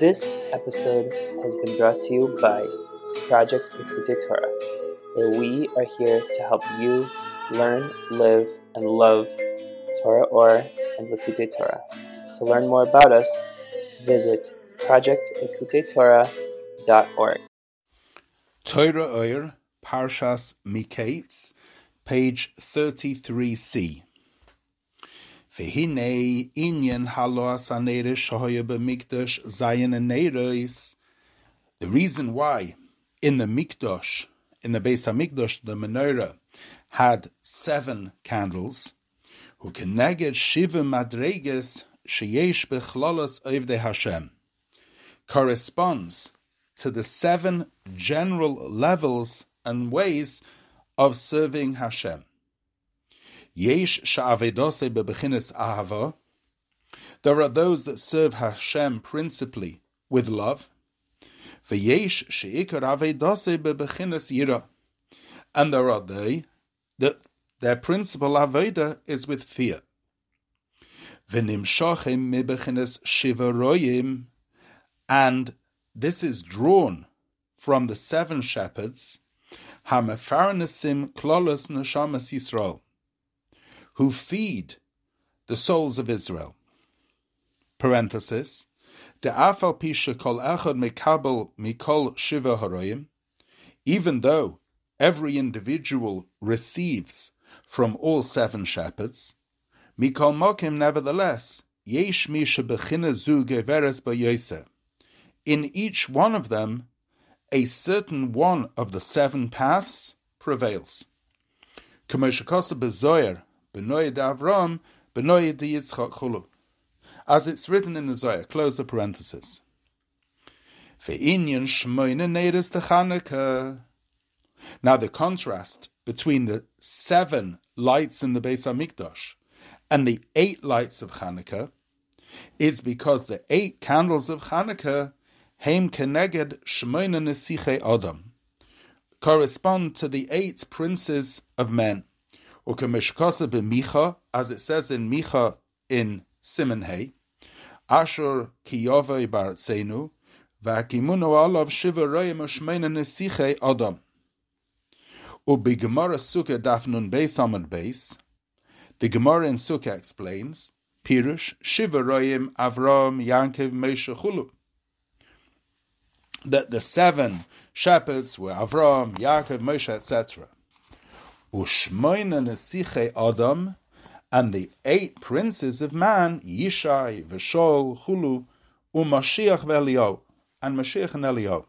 This episode has been brought to you by Project Likkutei Torah, where we are here to help you learn, live, and love Torah Ohr and Likkutei Torah. To learn more about us, visit projectlikkuteitorah.org. Torah Ohr, Parshas Miketz, page 33c. V'hinei inyan halos aneres shoya b'mikdash zayin. The reason why in the mikdash, in the Beis Hamikdash, the menorah had seven candles, who keneged shiva madreges sheyesh bechlalos ovdei Hashem, corresponds to the seven general levels and ways of serving Hashem. Yesh sha'avedose bebechinis ahava. There are those that serve Hashem principally with love. V'yesh she'ikar avedose bebechinis yira. And there are they that their principal aveda is with fear. V'nimshachim mibechinis shivaroyim. And this is drawn from the seven shepherds, Hamefarnesim klolos neshamas Yisrael who feed the souls of Israel. Parenthesis. Even though every individual receives from all seven shepherds, mikol mokim nevertheless, yesh misha. In each one of them, a certain one of the seven paths prevails. Bezoyer Benoid Avram, Benoid Yitzchak Chulu. As it's written in the Zohar, close the parenthesis. De Chanukah. Now the contrast between the seven lights in the Beis Hamikdash and the eight lights of Chanukah is because the eight candles of Chanukah, Heim Keneged Shmoine Nesiche Adam, correspond to the eight princes of men. B'micha, as it says in Micha in siman hei, Ashur kiyovei baratzenu, v'hakimuno alav shiva reim nesiche adam. U'b'gemara sukkah dafnun beis amad beis, the Gemara in Sukkah explains, Pirush, Shiva Royim, Avram, Yankiv, Moshe. That the seven shepherds were Avram, Yaakov, Moshe, etc. Ushmoina Nesiche Adam, and the eight princes of man, Yishai, Vishol, Hulu, Umashiach Velio, and Mashiach and Elio.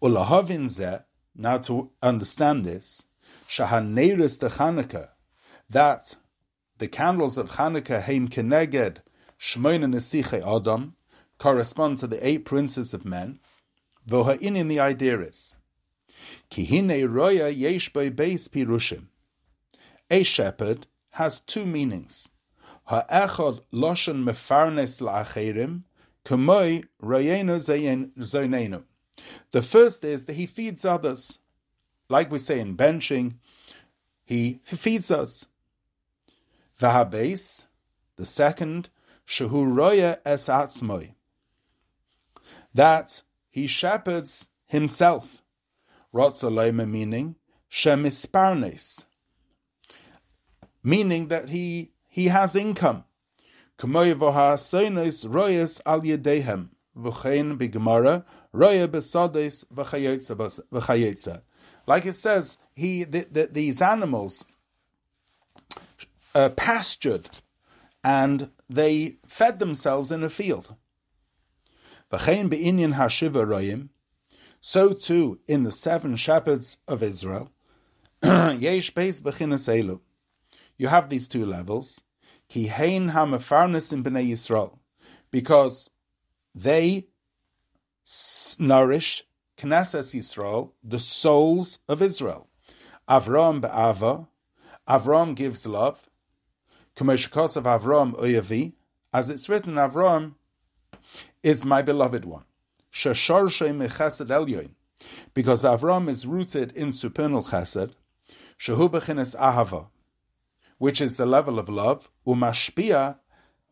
Ulahavin now to understand this, Shahaneris de Chanukah, that the candles of Chanukah Heim Keneged, Shmoina Nesiche Adam, correspond to the eight princes of men, Voha'inin the idea is, Kihine roya yesh beis pirushim. A shepherd has two meanings. Ha'echad loshen mefarnes la'acherim, k'moi royenu zonenu. The first is that he feeds others. Like we say in benching, he feeds us. Vahabes, the second, shehu roya es atzmoi. That he shepherds himself. Rotzalema meaning shemisparnes, meaning that he he has income. royas al roya. Like it says, he the, the, these animals uh, pastured and they fed themselves in a field. Hashiva royim so too in the seven shepherds of Israel, Yesh Beis Bechinas Elu. You have these two levels. Ki Hein HaMefarnes in Bnei Yisrael. Because they nourish Knesset Yisrael, the souls of Israel. Avram be'ava, Avram gives love. Kameshkos of Avram as it's written, Avram is my beloved one because Avram is rooted in supernal chesed, shehu ahava, which is the level of love, umashpia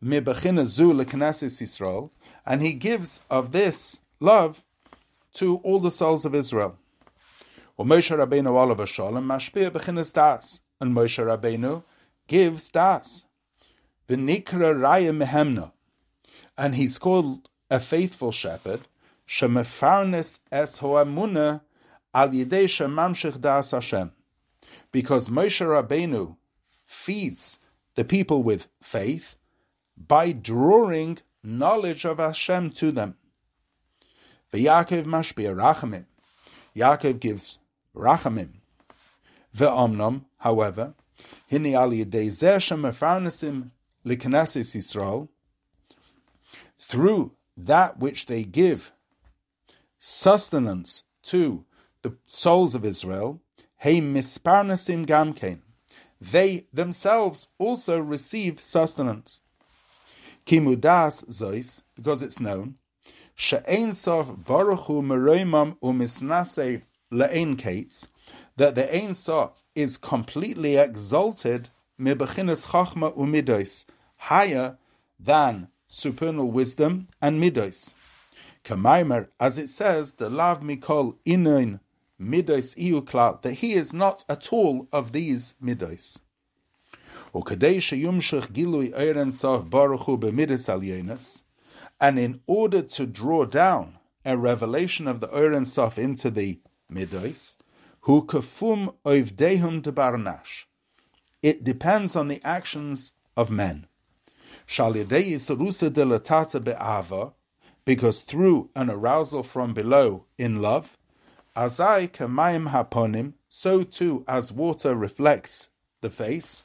zu leknesis Yisrael, and he gives of this love to all the souls of Israel. Moshe Rabbeinu olav shalom mashpia bechinas das, and Moshe Rabbeinu gives das. V'nikra raya mehemna, and he's called a faithful shepherd. Shemefarnes es hoamuna al yidei shemamshich das Hashem, because Moshe Rabbeinu feeds the people with faith by drawing knowledge of Hashem to them. Yaakov mashpia rachamim. Yaakov gives rachamim. Ve'omnom, however, hini al yedei zeh shemefarnesim liknesis Yisrael, through that which they give sustenance to the souls of Israel, hey they themselves also receive sustenance. Kimudas zois, because it's known, she'ein sof meroimam umisnase le'ein kates, that the Ein Sof is completely exalted mibechinas chachma umidos, higher than supernal wisdom and midos. Kamaimer, as it says, the lav mikol inoin midos iuklal, that he is not at all of these midos. And in order to draw down a revelation of the Oren Sof into the midos, hu kafum oivdehum de barnash. It depends on the actions of men. Because through an arousal from below in love, azai kamayim haponim, so too as water reflects the face,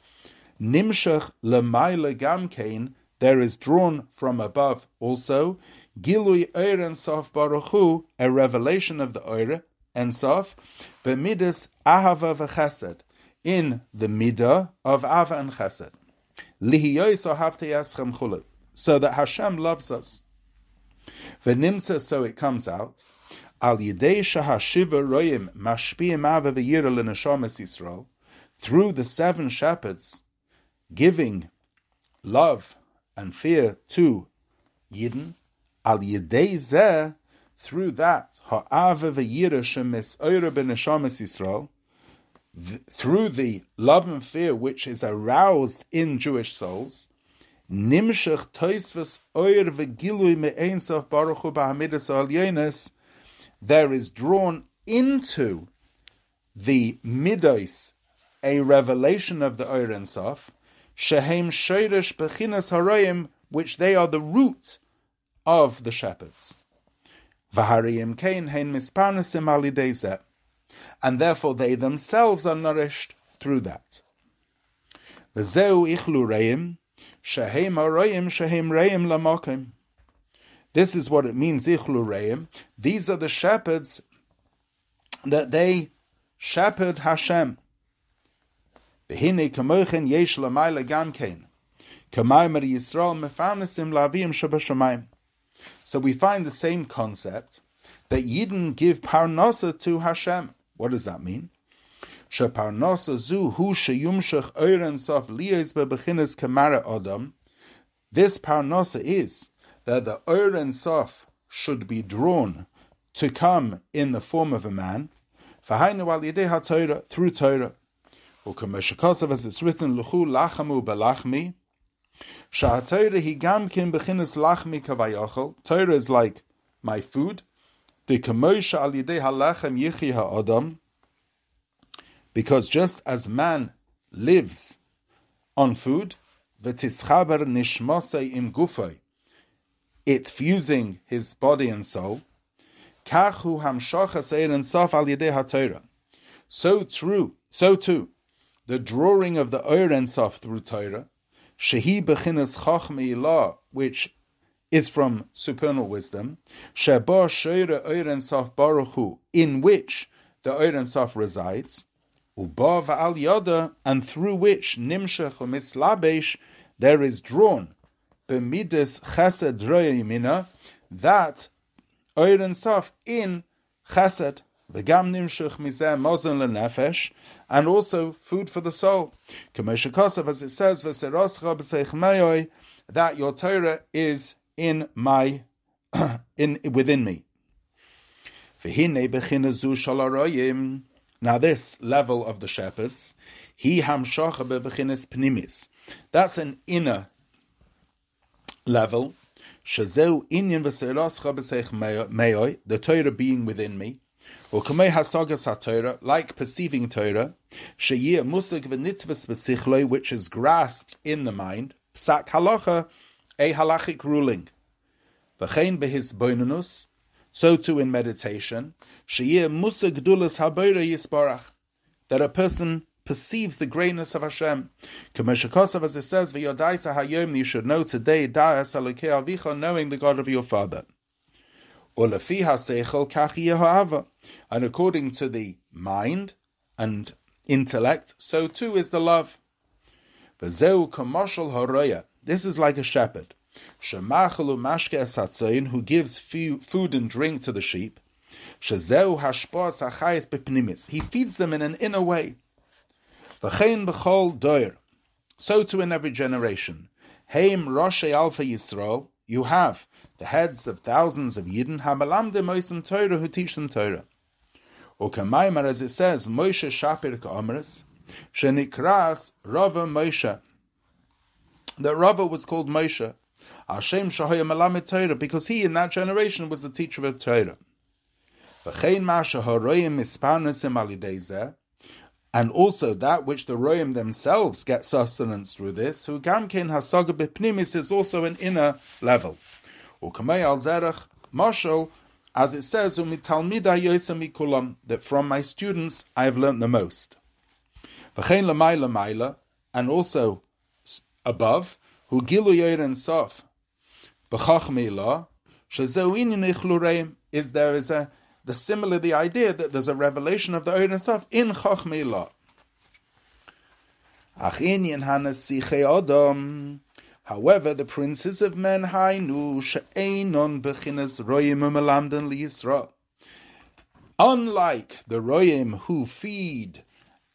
nimshach lemaila gamkein, there is drawn from above also, gilui oir sof baruchu, a revelation of the oir and sof, b'midas ahava v'chesed, in the midah of ava and chesed so that Hashem loves us. V'nimsa, so it comes out, al yidei shahashiva royim mashpiyim ava v'yira l'neshamas Yisrael, through the seven shepherds, giving love and fear to Yidden, al yidei zeh, through that, ha'ava v'yira shemis oira b'neshamas Yisrael, through the love and fear which is aroused in Jewish souls, nimshach ba'hamidus there is drawn into the midos a revelation of the oir ensof, shehem shoirish bechinas haroyim, which they are the root of the shepherds. V'hariyim kein hein misparnasim alidezeh and therefore they themselves are nourished through that. V'zeu ichlu reim, shehem aroyim shehem reim lamokim. This is what it means, ichlu reim. These are the shepherds that they shepherd Hashem. V'hine kamochen yesh lamayla gamkein. Kamaymer Yisrael mefarnesim lavim shabashamayim. So we find the same concept that Yidden give parnasa to Hashem. What does that mean? Sheparnasa zu hu sheyumshach oiren sof liyes bebechinas kamara adam. This parnasa is that the oiren sof should be drawn to come in the form of a man. V'hainu al yidei ha through Torah. U'kameshakasav as it's written luchu lachamu belachmi. Sha'atayra hi gam kim bechinas lachmi kavayachol. Torah is like my food. Because just as man lives on food, im it fusing his body and soul, kachu sof al so true, so too, the drawing of the and Sof through Torah, shehi bechinas chachmi which is from supernal wisdom, Sheba Sheira Eiren Sof Baruchu, in which the Eiren Sof resides, Yoda, and through which Nimshech Mislabesh there is drawn Bemidas Chesed Royimina, that Eiren Sof in Chesed, V'gam Nimshech Mizeh Mozen Lenefesh, and also food for the soul. Kamesha as it says, V'seroscha B'seich Meyoi, that your Torah is in my in within me. Now this level of the shepherds, he hamshacha bebechinas pnimis. That's an inner level. Shazeu inyan v'seirascha b'seich meoi, the Torah being within me. Ukamei hasagas ha like perceiving Torah, sheyir musig v'nitvas v'sichloi, which is grasped in the mind, psak halacha, a halachic ruling. V'chein behis boinanus, so too in meditation, that a person perceives the greatness of Hashem. As it says, you should know today, knowing the God of your father. And according to the mind and intellect, so too is the love. This is like a shepherd. Shemachelu mashke esatzayin, who gives food and drink to the sheep. Shezeu hashpos achayis bepnimis. He feeds them in an inner way. V'chein b'chol doir. So too in every generation. Heim Rosh Alpha Yisrael, you have the heads of thousands of Yidden, Hamalamde Moisim Torah, who teach them Torah. Ukamaymar, as it says, Moshe Shapir Ka'omris, Shenikras Rava Moshe. That Rava was called Moshe. Hashem Shahaya Malamed Torah, because he in that generation was the teacher of Torah. And also that which the royim themselves get sustenance through this, who gamkin hasaga is also an inner level. Al derech as it says, umitalmida mikulam, that from my students I have learnt the most. And also above, who gilu sof, is there is a the similar the idea that there's a revelation of the Ein Sof in Chachmei La. However, the princes of men hainu she'einon bechinas royim umelamden liyisra. Unlike the royim who feed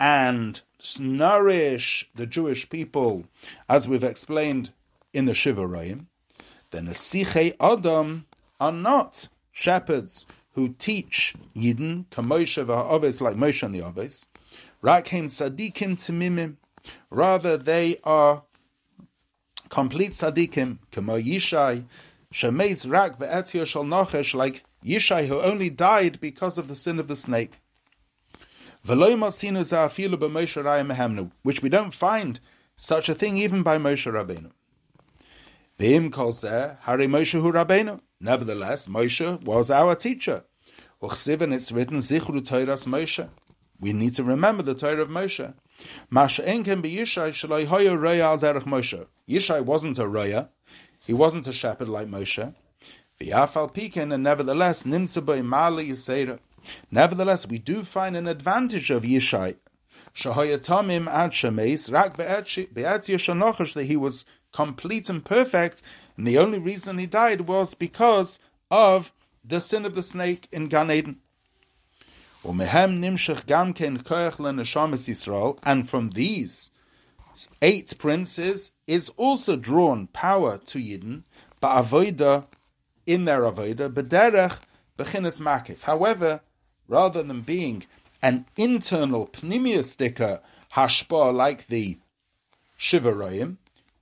and nourish the Jewish people, as we've explained in the Shiva royim, the nesichei adam are not shepherds who teach Yidden, Kamosha v'ha'oves, like Moshe and the Oves, Rakim Sadikim Timimim, rather they are complete Sadikim, Kamo Yishai, Shemeis Rak ve'etzio shal Nochesh, like Yishai who only died because of the sin of the snake. Which we don't find such a thing even by Moshe Rabbeinu. V'im kol zeh, Hari Moshe hu Rabbeinu. Nevertheless, Moshe was our teacher. Uchsiv, it's written, Zichru Torahs Moshe. We need to remember the Torah of Moshe. Masha enken be Yishai al derech Moshe. Yishai wasn't a roya. He wasn't a shepherd like Moshe. V'yafal piken, and nevertheless, nimsa by mali yisera. Nevertheless, we do find an advantage of Yishai. Shahoya ad shemeis, rak that he was complete and perfect, and the only reason he died was because of the sin of the snake in Gan Eden. And from these eight princes is also drawn power to Yidden, ba'avoida, in their avoida, b'derech, b'chinas makif. However, rather than being an internal pneumiastika hashpa like the Shivaroyim,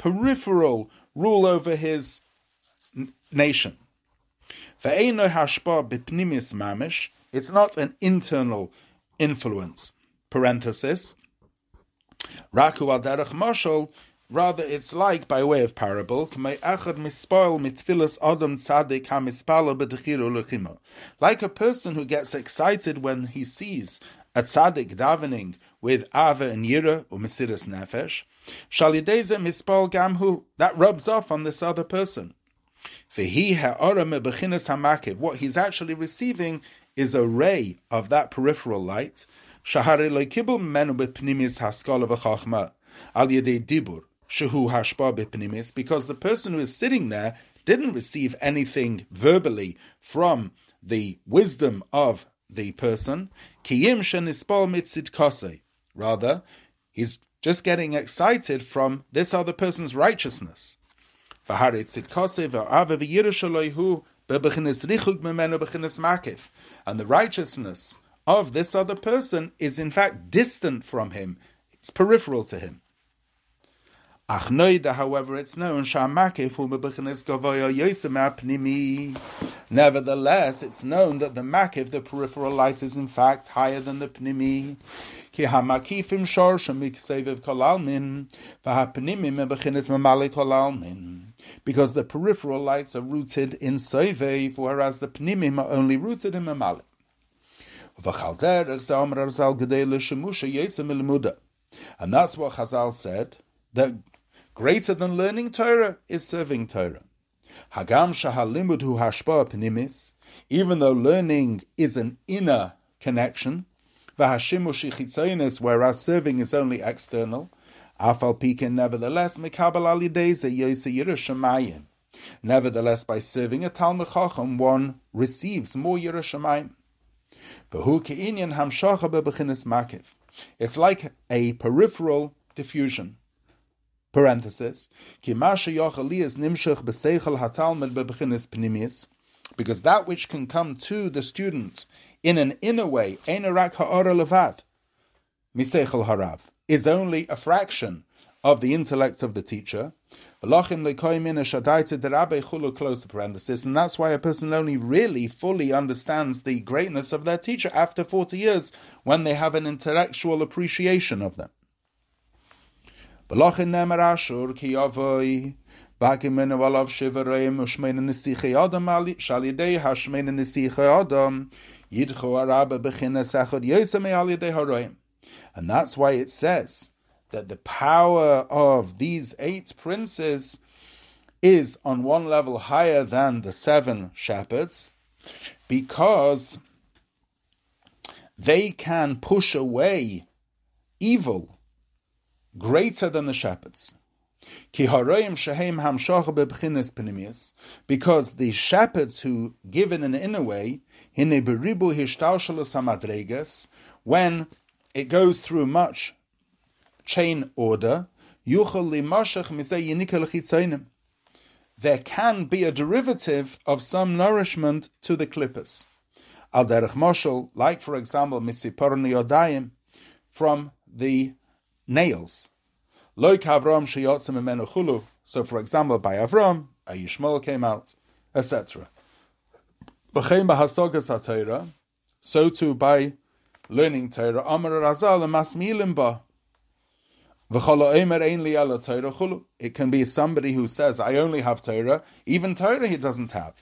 peripheral rule over his nation. It's not an internal influence. Parenthesis. Raku al derech mashal. Rather, it's like, by way of parable, like a person who gets excited when he sees a tzaddik davening with Ava and Yira or Mesiris Nefesh, Shalideze Mispal Gamhu, that rubs off on this other person. What he's actually receiving is a ray of that peripheral light. Shahare loikibul menu bepnimis haskala v'chachma al yedei dibur shehu hashpa bepnimis because the person who is sitting there didn't receive anything verbally from the wisdom of the person. Kiyim shenispal mitzid kase. Rather, he's just getting excited from this other person's righteousness. And the righteousness of this other person is in fact distant from him, it's peripheral to him. However, it's known Nevertheless, it's known that the makif, the peripheral light, is in fact higher than the pnimi. Because the peripheral lights are rooted in soivev, whereas the pnimim are only rooted in mamali. And that's what Chazal said, that greater than learning Torah is serving Torah. Hagam pnimis, even though learning is an inner connection, whereas serving is only external, afal pikin nevertheless mekabel alideze yose Yerushalayim. Nevertheless, by serving a Talmud Chacham, one receives more Yerushalayim. It's like a peripheral diffusion. Parenthesis. Because that which can come to the student in an inner way, is only a fraction of the intellect of the teacher. Close parenthesis, and that's why a person only really fully understands the greatness of their teacher after 40 years when they have an intellectual appreciation of them. And that's why it says that the power of these eight princes is on one level higher than the seven shepherds because they can push away evil greater than the shepherds. Because the shepherds who give in an inner way, when it goes through much chain order, there can be a derivative of some nourishment to the clippers. Al derech moshel, like for example, mitziporni odayim, from the nails. Loik Avram sheyotzim chulu. So, for example, by Avram, a Yishmael came out, etc. So too by learning Torah. It can be somebody who says, I only have Torah, even Torah he doesn't have.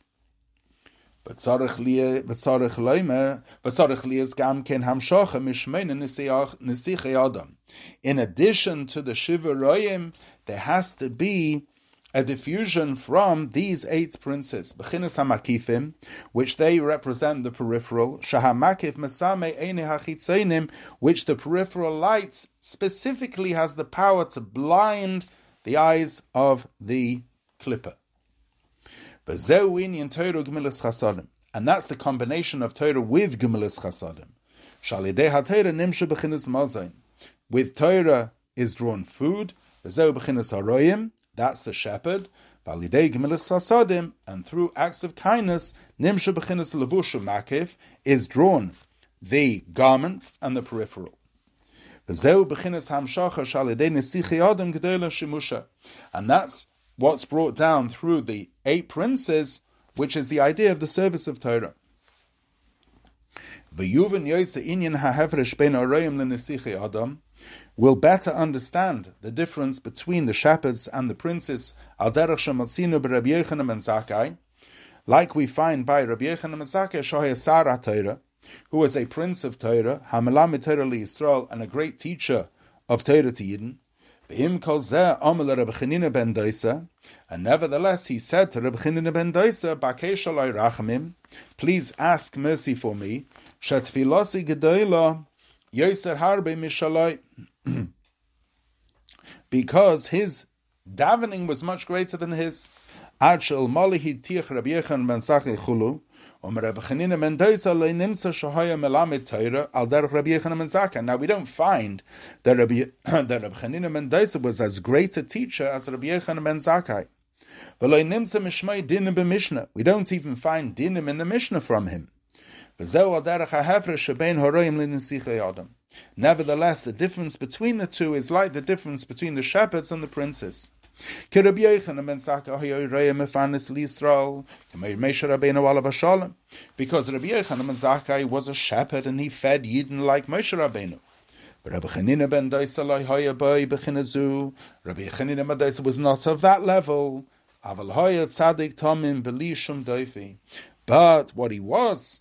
In addition to the shiva royim, there has to be a diffusion from these eight princes, Bechinas Hamakifim, which they represent the peripheral, Shahamakif Masame Eine which the peripheral lights specifically has the power to blind the eyes of the clipper. And that's the combination of Torah with Gemilas Chasadim. With Torah is drawn food, that's the shepherd, and through acts of kindness, is drawn the garment and the peripheral. And that's what's brought down through the eight princes, which is the idea of the service of Torah. Will better understand the difference between the shepherds and the princes, al derech shematzinu b'Rabbi and Zakkai, like we find by Rabbi Yechanan and Zakkai, shohei Sarah who was a prince of Torah, Hamalamid Torah Yisrael, and a great teacher of Torah to Yidden. Him calls Amel Reb Chanina ben Doisa, and nevertheless he said to Reb Chanina ben Doisa, Bakeshalai Rachamim, please ask mercy for me, Shatfilosi Gedoyla, Yoser Harbe Mishalai, because his davening was much greater than his. Malihi Chulu, now we don't find that Rabbi that Rabbi was as great a teacher as Rabbi Yechon ben Zakkai. We don't even find dinim in the Mishnah from him. Nevertheless, the difference between the two is like the difference between the shepherds and the princes. Because Rabbi Yochanan ben Zakkai was a shepherd and he fed Yidden like Moshe Rabbeinu. But Rabbi Chanina ben Bechinazu, Rabbi Daisa was not of that level. But what he was,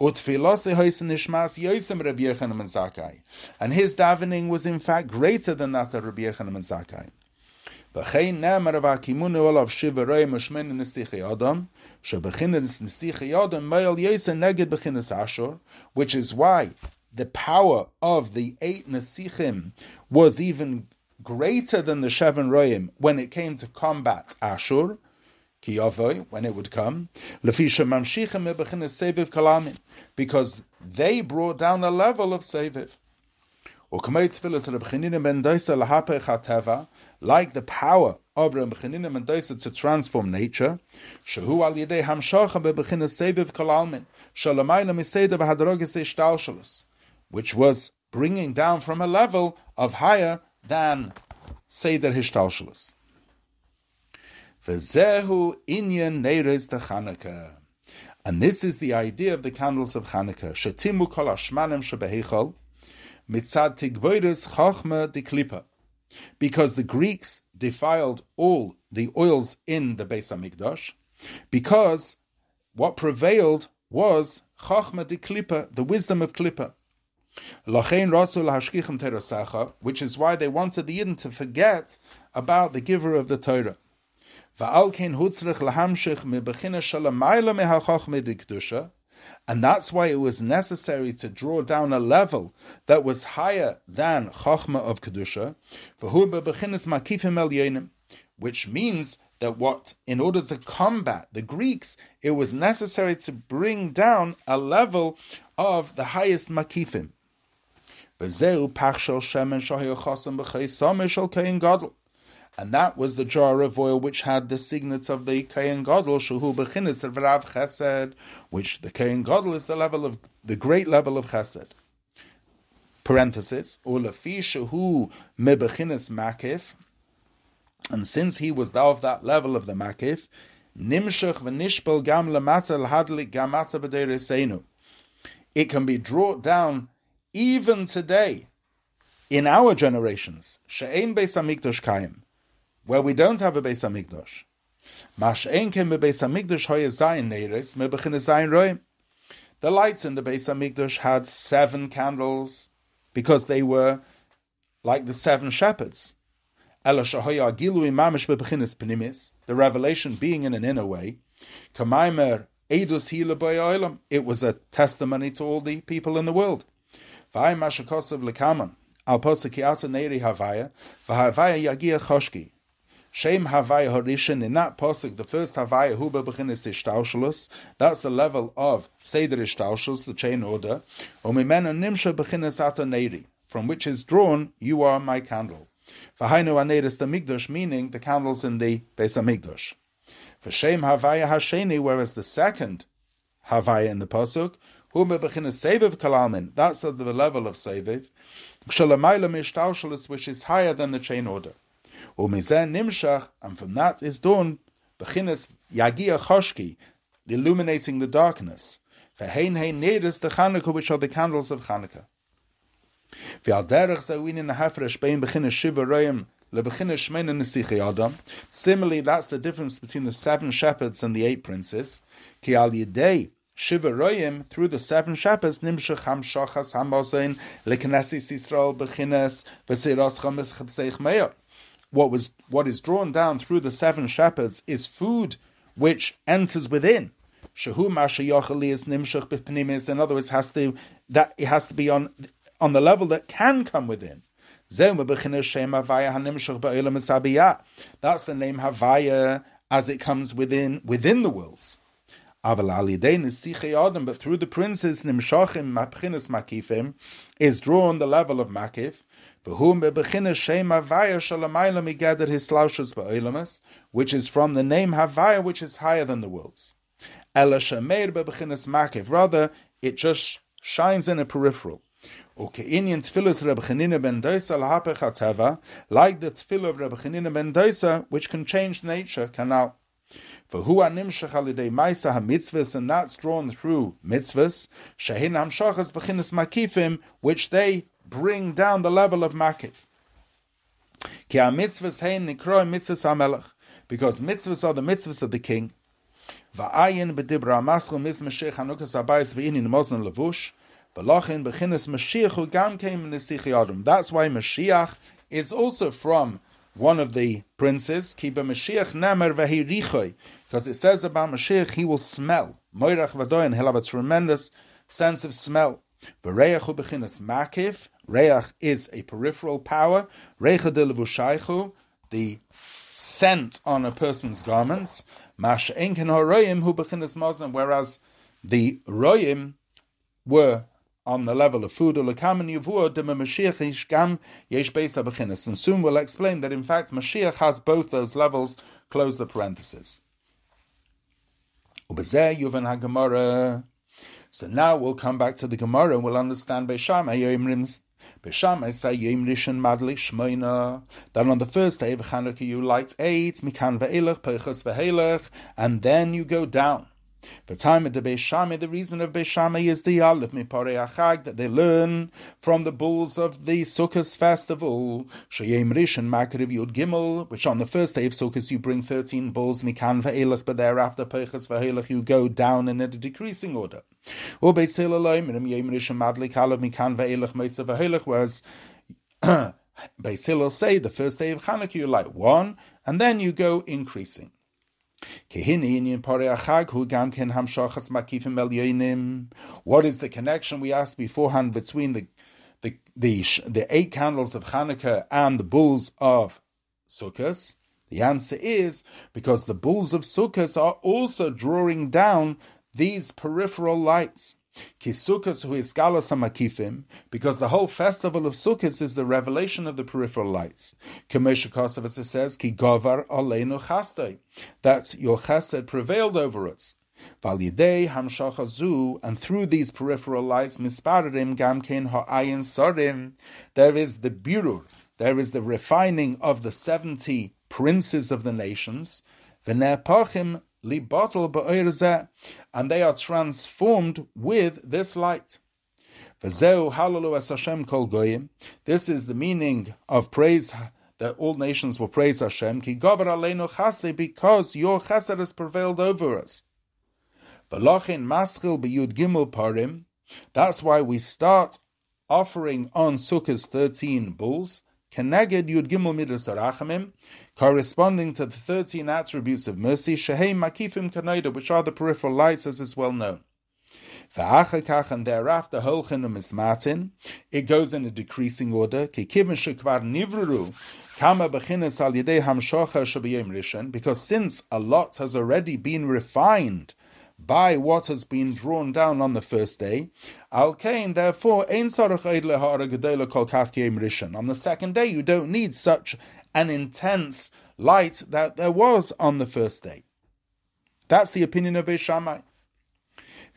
And his davening was in fact greater than that of Rabbi Yochanan ben Zakkai. וכן נאמר והקימונו עליו שבע רואים ושמונה נסיכי אדם, שבחינס נסיכי אדם מייל יסה נגד בחינס אשור, which is why the power of the eight nesichim was even greater than the seven roim when it came to combat Ashur, when it would come, because they brought down a level of seviv. Like the power of Reb Chanina ben Doisa to transform nature, shehu al yedei hamshacha bebechinas seviv kalalmin, shalamayla miseda b'hadroges ishtalshalus, which was bringing down from a level of higher than seder hishtalshalus. V'zehu inyan neiris de Chanukah. And this is the idea of the candles of Chanukah. Shetimu kol hashmanim shebehechol mitzad tigvoides chachma de Because the Greeks defiled all the oils in the Beis Hamikdash, because what prevailed was chachma de the wisdom of klipa. Which is why they wanted the Yidden to forget about the giver of the Torah. And that's why it was necessary to draw down a level that was higher than Chachma of Kedusha, which means that what, in order to combat the Greeks, it was necessary to bring down a level of the highest Makifim. And that was the jar of oil which had the signets of the Kayan Gadol, Shuhu Bechinis of Rav Chesed, which the Kayan Gadol is the level of the great level of Chesed. Parenthesis, Ulafi Shuhu Mebechinis Makif, and since he was of that level of the Makif, Nimshach v'nishpel gam lamata l'hadlik gamata b'dereseinu. It can be brought down even today, in our generations. She'ein beis hamikdash kayim where we don't have a Beis Hamikdash. The lights in the Beis Hamikdash had seven candles because they were like the seven shepherds. The revelation being in an inner way. It was a testimony to all the people in the world. Al Shem Havaya Horishan, in that posik, the first Havaya Huba Bechinis Ishtaushalus, that's the level of Seder Ishtaushalus, the chain order, Omimena Nimsha Bechinis Ata from which is drawn, you are my candle. Vahainu Aneris the Migdosh, meaning the candles in the Beis HaMikdosh. For Shem Havaya Hasheni, whereas the second Havaya in the posuk, Hu bebechinas seviv kalalmin. That's at the level of seviv. Kshalamaila mishtaushalis, which is higher than the chain order. Nimshach, and from that is done bechinas yagia choshki, illuminating the darkness. Vehein hein nedus the Chanukah, which are the candles of Chanukah. Similarly, that's the difference between the seven shepherds and the eight princes. Ki al yidei Shiva Royim, through the seven shepherds, Nimshach Hamshachas Hamozain, Leknesis Yisrael Bechines, Meir. What was what is drawn down through the seven shepherds is food which enters within. Is. In other words, has to that it has to be on on the level that can come within. That's the name Havaya as it comes within within the wills. But through the princes nimshachim mapchinas makifim is drawn the level of makif. Which is from the name Havaya, which is higher than the worlds. Rather, it just shines in a peripheral. Ukeinian tefillas Reb ben Dosa lahapech hateva, like the tefillah of Reb Chanina ben Dosa, which can change nature, can now. For who are nimshach alidei maisa and that's drawn through mitzvahs, shehin hamshachas b'chinas makifim, which they bring down the level of ha-melech, because mitzvahs are the mitzvahs of the king. The That's why Mashiach is also from one of the princes. Because it says about Mashiach, he will smell. He'll have a tremendous sense of smell. Reach is a peripheral power. Recha de levushaychu, the scent on a person's garments. Mash enken horoyim hu bechinas mazan. Whereas the royim were on the level of food, and soon we'll explain that in fact Mashiach has both those levels. Close the parenthesis. So now we'll come back to the Gemara and we'll understand Beishamai Then on the first day of Chanukah you light eight, Mikan ve'elech, Pechas ve'elech, and then you go down. The time of the Beishame, the reason of Beishame is the Aleph Mipare Achag that they learn from the bulls of the Sukkot festival. Shayim and Makariv Yud Gimel, which on the first day of Sukkot you bring thirteen bulls Mikan Ve'elach, but thereafter Pechas Ve'elach you go down in a decreasing order. Or Beis Hillel Elohim, Yim Rishon Madlik Aleph Mikan Ve'elach Mesa Ve'elach, whereas Beis say the first day of Chanukah you light one, and then you go increasing. What is the connection we asked beforehand between the the, the, the eight candles of Hanukkah and the bulls of Sukkot? The answer is because the bulls of Sukkot are also drawing down these peripheral lights. Kisukas because the whole festival of Sukkot is the revelation of the peripheral lights. Kamesha as says, Ki govar aleinu chastei, that your chesed prevailed over us. Validei hamshachazu, and through these peripheral lights, misparim gamkein ha'ayin sorim, there is the birur, there is the refining of the seventy princes of the nations. V'ne'pachim and they are transformed with this light. This is the meaning of praise that all nations will praise Hashem, because your chesed has prevailed over us. That's why we start offering on Sukkah's 13 bulls, Keneged Yud Gimel Midas corresponding to the 13 attributes of mercy, Shehei Makifim Kanoida, which are the peripheral lights, as is well known. And thereafter, Holchin is Martin. It goes in a decreasing order. Kikim Shakvar Nivru, Kama Bachineshoha Shabishan, because since a lot has already been refined by what has been drawn down on the first day, Al Kain, therefore, on the second day, you don't need such an intense light that there was on the first day. That's the opinion of Beishamai.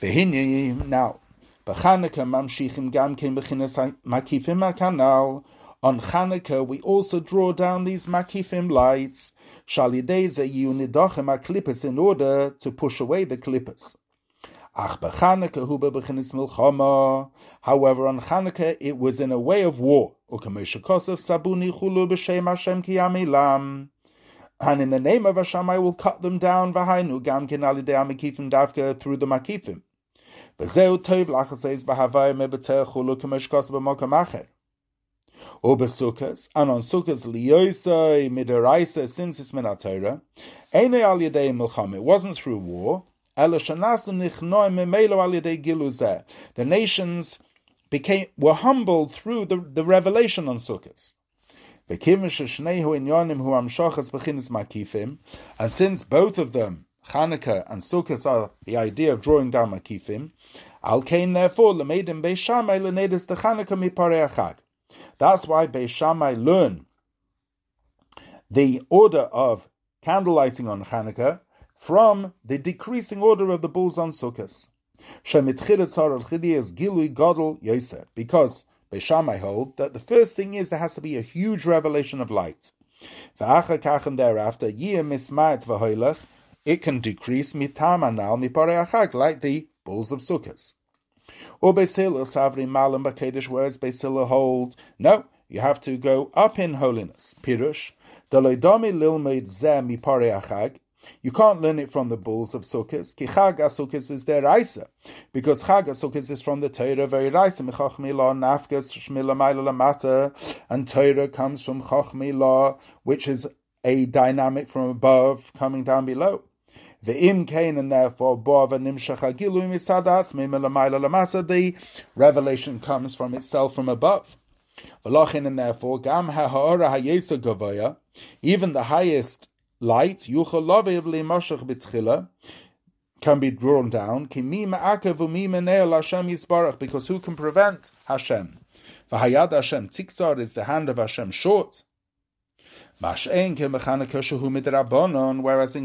Now, B'Chanukah On Chanukah, we also draw down these makifim lights, shalideze yunidochem aklippus, in order to push away the klippus. Ach b'Chanukah hu b'chinas milchama. However, on Chanukah, it was in a way of war. Ukamesha kosov sabuni chulu b'shem Hashem kiyamilam. And in the name of Hashem, I will cut them down. V'hainu gam ken alidei amikifim davka through the makifim. V'zeu tov chulu. Ubasukas, and on Sukkahs liyoisai midaraisa since it's minatera, ene al yedei. It wasn't through war. The nations became were humbled through the, the revelation on Sukkot. And since both of them, Chanukah and Sukkot, are the idea of drawing down makifim, Al Kain therefore lemedim Beis Shammai lenedis the Chanukah. That's why Beis Shammai learn the order of candle lighting on Hanukkah from the decreasing order of the bulls on Sukkot. Because Beis Shammai hold that the first thing is there has to be a huge revelation of light. And thereafter, it can decrease like the bulls of Sukkot. Or Beis Hillel Savri Malam Bakedish, whereas Beis Hillel hold, no, you have to go up in holiness. Pirush, Daloidami Lilmaid Zeh Mipare Achag, you can't learn it from the bulls of Sukkot. Ki Chag is their Isa. Because Chag Sukkot is from the Torah, very Isa. Michachmi law, Nafkas, Shmila. And Torah comes from Chachmi law, which is a dynamic from above coming down below. The im kain and therefore bova nimshach agilu mitzadatz mimelamayla lamasa. The revelation comes from itself from above. V'lachin and therefore gam ha'ora ha'yesa gavaya, even the highest light yuchal lavev le'mashach b'tchila can be drawn down. Because who can prevent Hashem? V'hayad Hashem tzikzar is the hand of Hashem short. Whereas in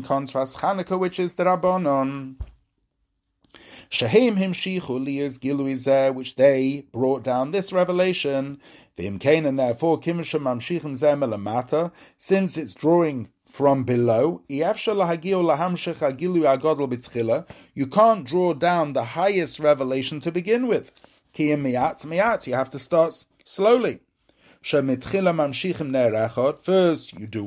contrast, Chanukah, which is the Rabbanon, Shehem himshichu liyas gilui which they brought down this revelation. V'imkein, and therefore kimshem mamshichim zeh since it's drawing from below. You can't draw down the highest revelation to begin with. Ki miat miat, You have to start slowly. First, you do